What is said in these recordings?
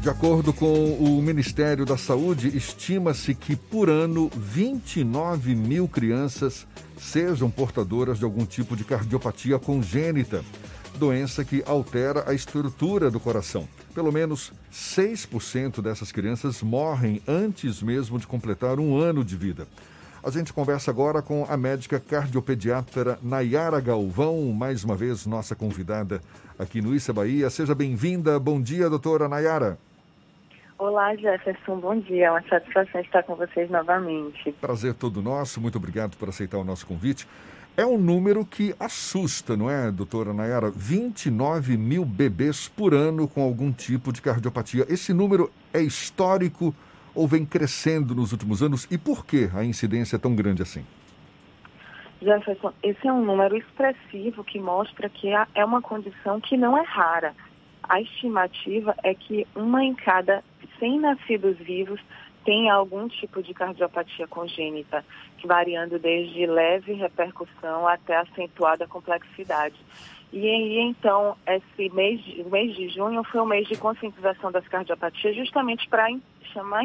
De acordo com o Ministério da Saúde, estima-se que por ano 29 mil crianças sejam portadoras de algum tipo de cardiopatia congênita, doença que altera a estrutura do coração. Pelo menos 6% dessas crianças morrem antes mesmo de completar um ano de vida. A gente conversa agora com a médica cardiopediatra Nayara Galvão, mais uma vez nossa convidada aqui no Issa Bahia. Seja bem-vinda. Bom dia, doutora Nayara. Olá, Jefferson, bom dia. É uma satisfação estar com vocês novamente. Prazer todo nosso, muito obrigado por aceitar o nosso convite. É um número que assusta, não é, doutora Nayara? 29 mil bebês por ano com algum tipo de cardiopatia. Esse número é histórico ou vem crescendo nos últimos anos? E por que a incidência é tão grande assim? Jefferson, esse é um número expressivo que mostra que é uma condição que não é rara. A estimativa é que uma em cada 100 nascidos vivos tem algum tipo de cardiopatia congênita, variando desde leve repercussão até acentuada complexidade. E aí, então, esse mês mês de junho foi o mês de conscientização das cardiopatias, justamente para chamar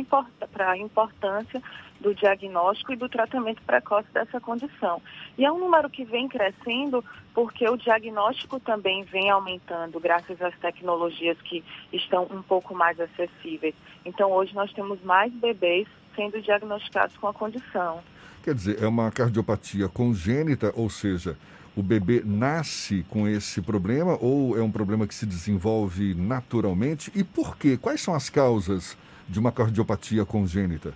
para a importância do diagnóstico e do tratamento precoce dessa condição. E é um número que vem crescendo porque o diagnóstico também vem aumentando, graças às tecnologias que estão um pouco mais acessíveis. Então, hoje nós temos mais bebês sendo diagnosticados com a condição. Quer dizer, é uma cardiopatia congênita, ou seja, o bebê nasce com esse problema ou é um problema que se desenvolve naturalmente? E por quê? Quais são as causas de uma cardiopatia congênita?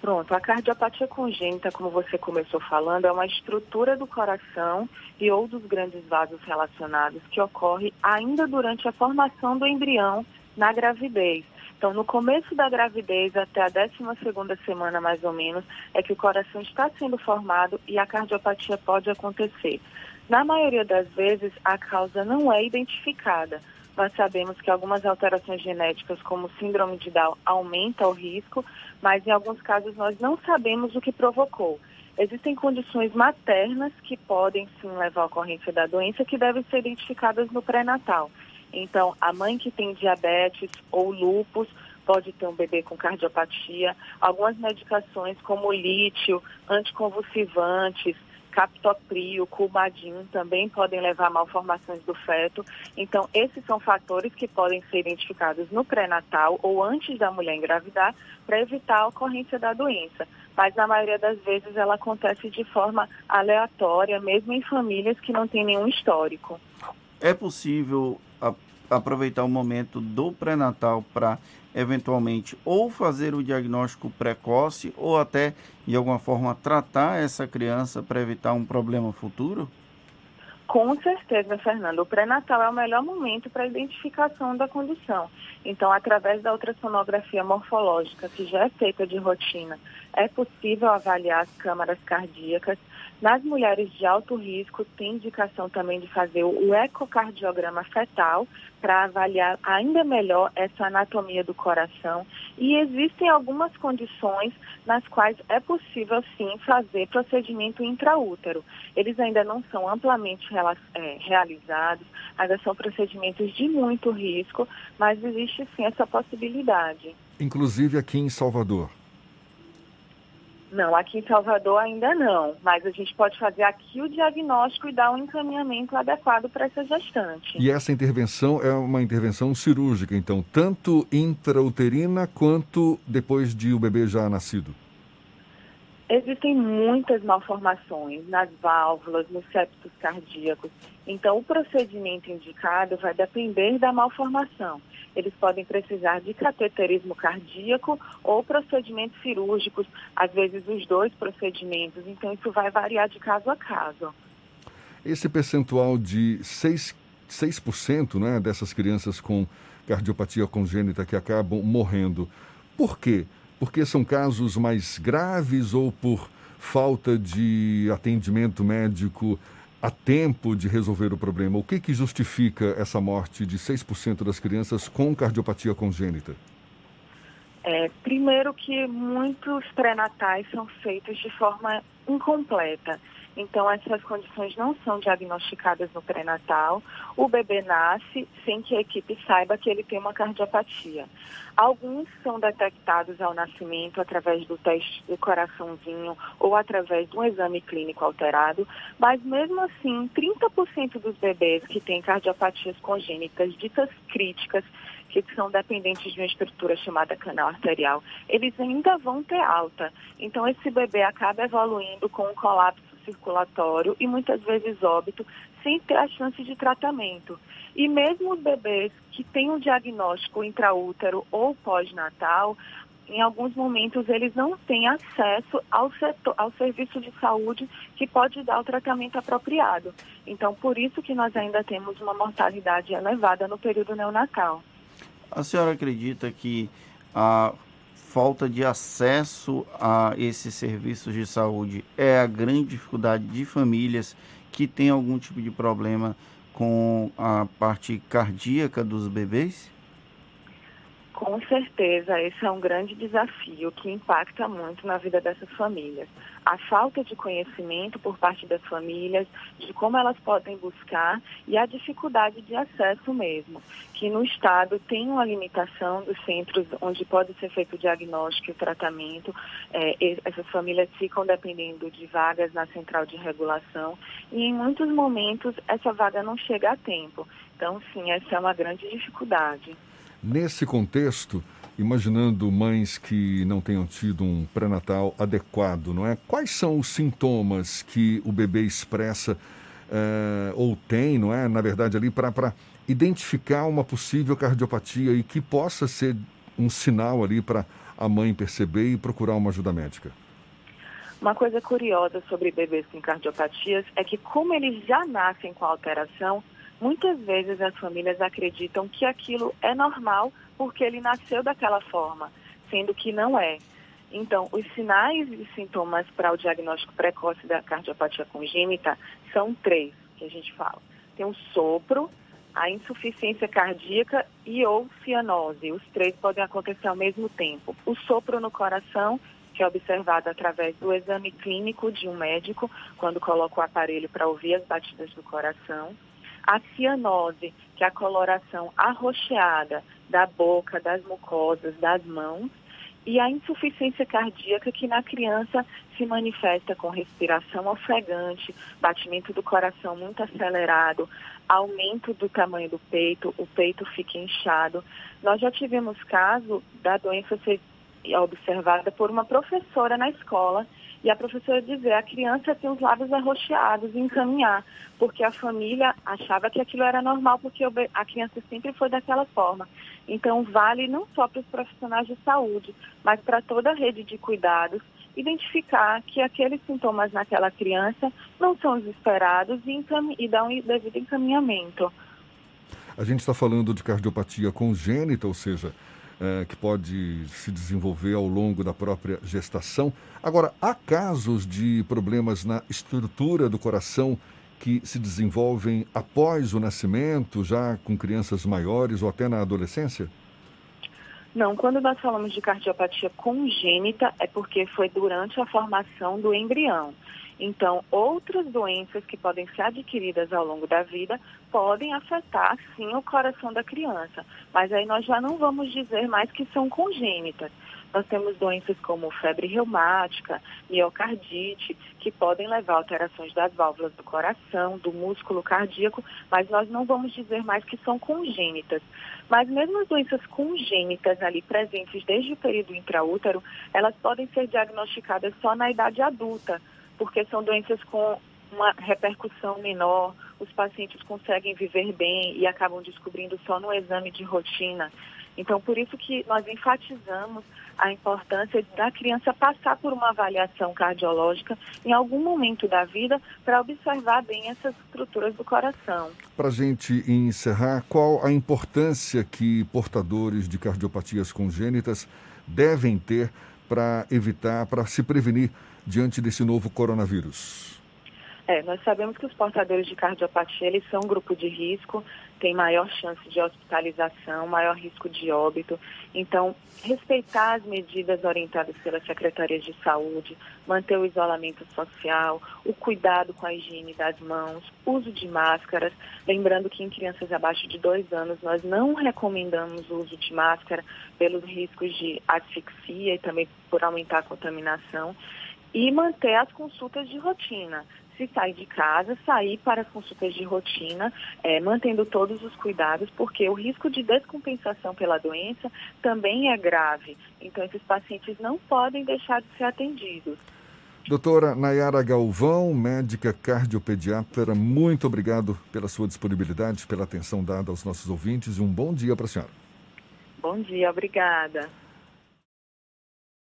Pronto, a cardiopatia congênita, como você começou falando, é uma estrutura do coração e ou dos grandes vasos relacionados que ocorre ainda durante a formação do embrião na gravidez. Então, no começo da gravidez, até a 12ª semana mais ou menos, é que o coração está sendo formado e a cardiopatia pode acontecer. Na maioria das vezes, a causa não é identificada. Nós sabemos que algumas alterações genéticas, como síndrome de Down, aumentam o risco, mas em alguns casos nós não sabemos o que provocou. Existem condições maternas que podem sim levar à ocorrência da doença que devem ser identificadas no pré-natal. Então, a mãe que tem diabetes ou lúpus pode ter um bebê com cardiopatia. Algumas medicações como lítio, anticonvulsivantes, captopril, cubadin também podem levar a malformações do feto. Então, esses são fatores que podem ser identificados no pré-natal ou antes da mulher engravidar para evitar a ocorrência da doença. Mas, na maioria das vezes, ela acontece de forma aleatória, mesmo em famílias que não têm nenhum histórico. É possível aproveitar o momento do pré-natal para eventualmente ou fazer o diagnóstico precoce ou até de alguma forma tratar essa criança para evitar um problema futuro? Com certeza, Fernando. O pré-natal é o melhor momento para a identificação da condição. Então, através da ultrassonografia morfológica, que já é feita de rotina, é possível avaliar as câmaras cardíacas nas mulheres de alto risco, tem indicação também de fazer o ecocardiograma fetal para avaliar ainda melhor essa anatomia do coração. E existem algumas condições nas quais é possível sim fazer procedimento intraútero. Eles ainda não são amplamente é, realizados, ainda são procedimentos de muito risco, mas existe sim essa possibilidade. Inclusive aqui em Salvador. Não, aqui em Salvador ainda não, mas a gente pode fazer aqui o diagnóstico e dar um encaminhamento adequado para essa gestante. E essa intervenção é uma intervenção cirúrgica, então, tanto intrauterina quanto depois de o bebê já nascido? Existem muitas malformações nas válvulas, nos septos cardíacos. Então, o procedimento indicado vai depender da malformação. Eles podem precisar de cateterismo cardíaco ou procedimentos cirúrgicos, às vezes os dois procedimentos. Então, isso vai variar de caso a caso. Esse percentual de 6%, 6% né, dessas crianças com cardiopatia congênita que acabam morrendo, por quê? Porque são casos mais graves ou por falta de atendimento médico a tempo de resolver o problema? O que, que justifica essa morte de 6% das crianças com cardiopatia congênita? É, primeiro que muitos pré-natais são feitos de forma incompleta. Então, essas condições não são diagnosticadas no pré-natal. O bebê nasce sem que a equipe saiba que ele tem uma cardiopatia. Alguns são detectados ao nascimento através do teste do coraçãozinho ou através de um exame clínico alterado, mas mesmo assim, 30% dos bebês que têm cardiopatias congênitas ditas críticas que são dependentes de uma estrutura chamada canal arterial, eles ainda vão ter alta. Então, esse bebê acaba evoluindo com um colapso circulatório e muitas vezes óbito, sem ter a chance de tratamento. E mesmo os bebês que têm um diagnóstico intraútero ou pós-natal, em alguns momentos eles não têm acesso ao, setor, ao serviço de saúde que pode dar o tratamento apropriado. Então, por isso que nós ainda temos uma mortalidade elevada no período neonatal. A senhora acredita que a falta de acesso a esses serviços de saúde é a grande dificuldade de famílias que têm algum tipo de problema com a parte cardíaca dos bebês? Com certeza, esse é um grande desafio que impacta muito na vida dessas famílias. A falta de conhecimento por parte das famílias de como elas podem buscar e a dificuldade de acesso mesmo, que no estado tem uma limitação dos centros onde pode ser feito o diagnóstico e o tratamento. É, essas famílias ficam dependendo de vagas na central de regulação e em muitos momentos essa vaga não chega a tempo. Então, sim, essa é uma grande dificuldade. Nesse contexto, imaginando mães que não tenham tido um pré-natal adequado, não é? Quais são os sintomas que o bebê expressa é, ou tem, não é? Na verdade, ali para identificar uma possível cardiopatia e que possa ser um sinal ali para a mãe perceber e procurar uma ajuda médica. Uma coisa curiosa sobre bebês com cardiopatias é que, como eles já nascem com alteração, Muitas vezes as famílias acreditam que aquilo é normal porque ele nasceu daquela forma, sendo que não é. Então, os sinais e sintomas para o diagnóstico precoce da cardiopatia congênita são três que a gente fala. Tem o sopro, a insuficiência cardíaca e ou cianose. Os três podem acontecer ao mesmo tempo. O sopro no coração, que é observado através do exame clínico de um médico, quando coloca o aparelho para ouvir as batidas do coração a cianose, que é a coloração arroxeada da boca, das mucosas, das mãos, e a insuficiência cardíaca, que na criança se manifesta com respiração ofegante, batimento do coração muito acelerado, aumento do tamanho do peito, o peito fica inchado. Nós já tivemos caso da doença ser observada por uma professora na escola e a professora dizer, a criança tem os lábios arroxeados e encaminhar, porque a família achava que aquilo era normal, porque a criança sempre foi daquela forma. Então, vale não só para os profissionais de saúde, mas para toda a rede de cuidados, identificar que aqueles sintomas naquela criança não são os esperados e, e dar um devido encaminhamento. A gente está falando de cardiopatia congênita, ou seja, é, que pode se desenvolver ao longo da própria gestação. Agora, há casos de problemas na estrutura do coração que se desenvolvem após o nascimento, já com crianças maiores ou até na adolescência? Não, quando nós falamos de cardiopatia congênita, é porque foi durante a formação do embrião. Então, outras doenças que podem ser adquiridas ao longo da vida podem afetar, sim, o coração da criança. Mas aí nós já não vamos dizer mais que são congênitas. Nós temos doenças como febre reumática, miocardite, que podem levar a alterações das válvulas do coração, do músculo cardíaco, mas nós não vamos dizer mais que são congênitas. Mas mesmo as doenças congênitas ali presentes desde o período intraútero, elas podem ser diagnosticadas só na idade adulta porque são doenças com uma repercussão menor, os pacientes conseguem viver bem e acabam descobrindo só no exame de rotina. Então, por isso que nós enfatizamos a importância da criança passar por uma avaliação cardiológica em algum momento da vida para observar bem essas estruturas do coração. Para a gente encerrar, qual a importância que portadores de cardiopatias congênitas devem ter para evitar, para se prevenir diante desse novo coronavírus? É, nós sabemos que os portadores de cardiopatia, eles são um grupo de risco, tem maior chance de hospitalização, maior risco de óbito. Então, respeitar as medidas orientadas pela Secretaria de Saúde, manter o isolamento social, o cuidado com a higiene das mãos, uso de máscaras. Lembrando que em crianças abaixo de dois anos nós não recomendamos o uso de máscara pelos riscos de asfixia e também por aumentar a contaminação. E manter as consultas de rotina se sair de casa, sair para as consultas de rotina, é, mantendo todos os cuidados, porque o risco de descompensação pela doença também é grave. Então, esses pacientes não podem deixar de ser atendidos. Doutora Nayara Galvão, médica cardiopediatra, muito obrigado pela sua disponibilidade, pela atenção dada aos nossos ouvintes e um bom dia para a senhora. Bom dia, obrigada.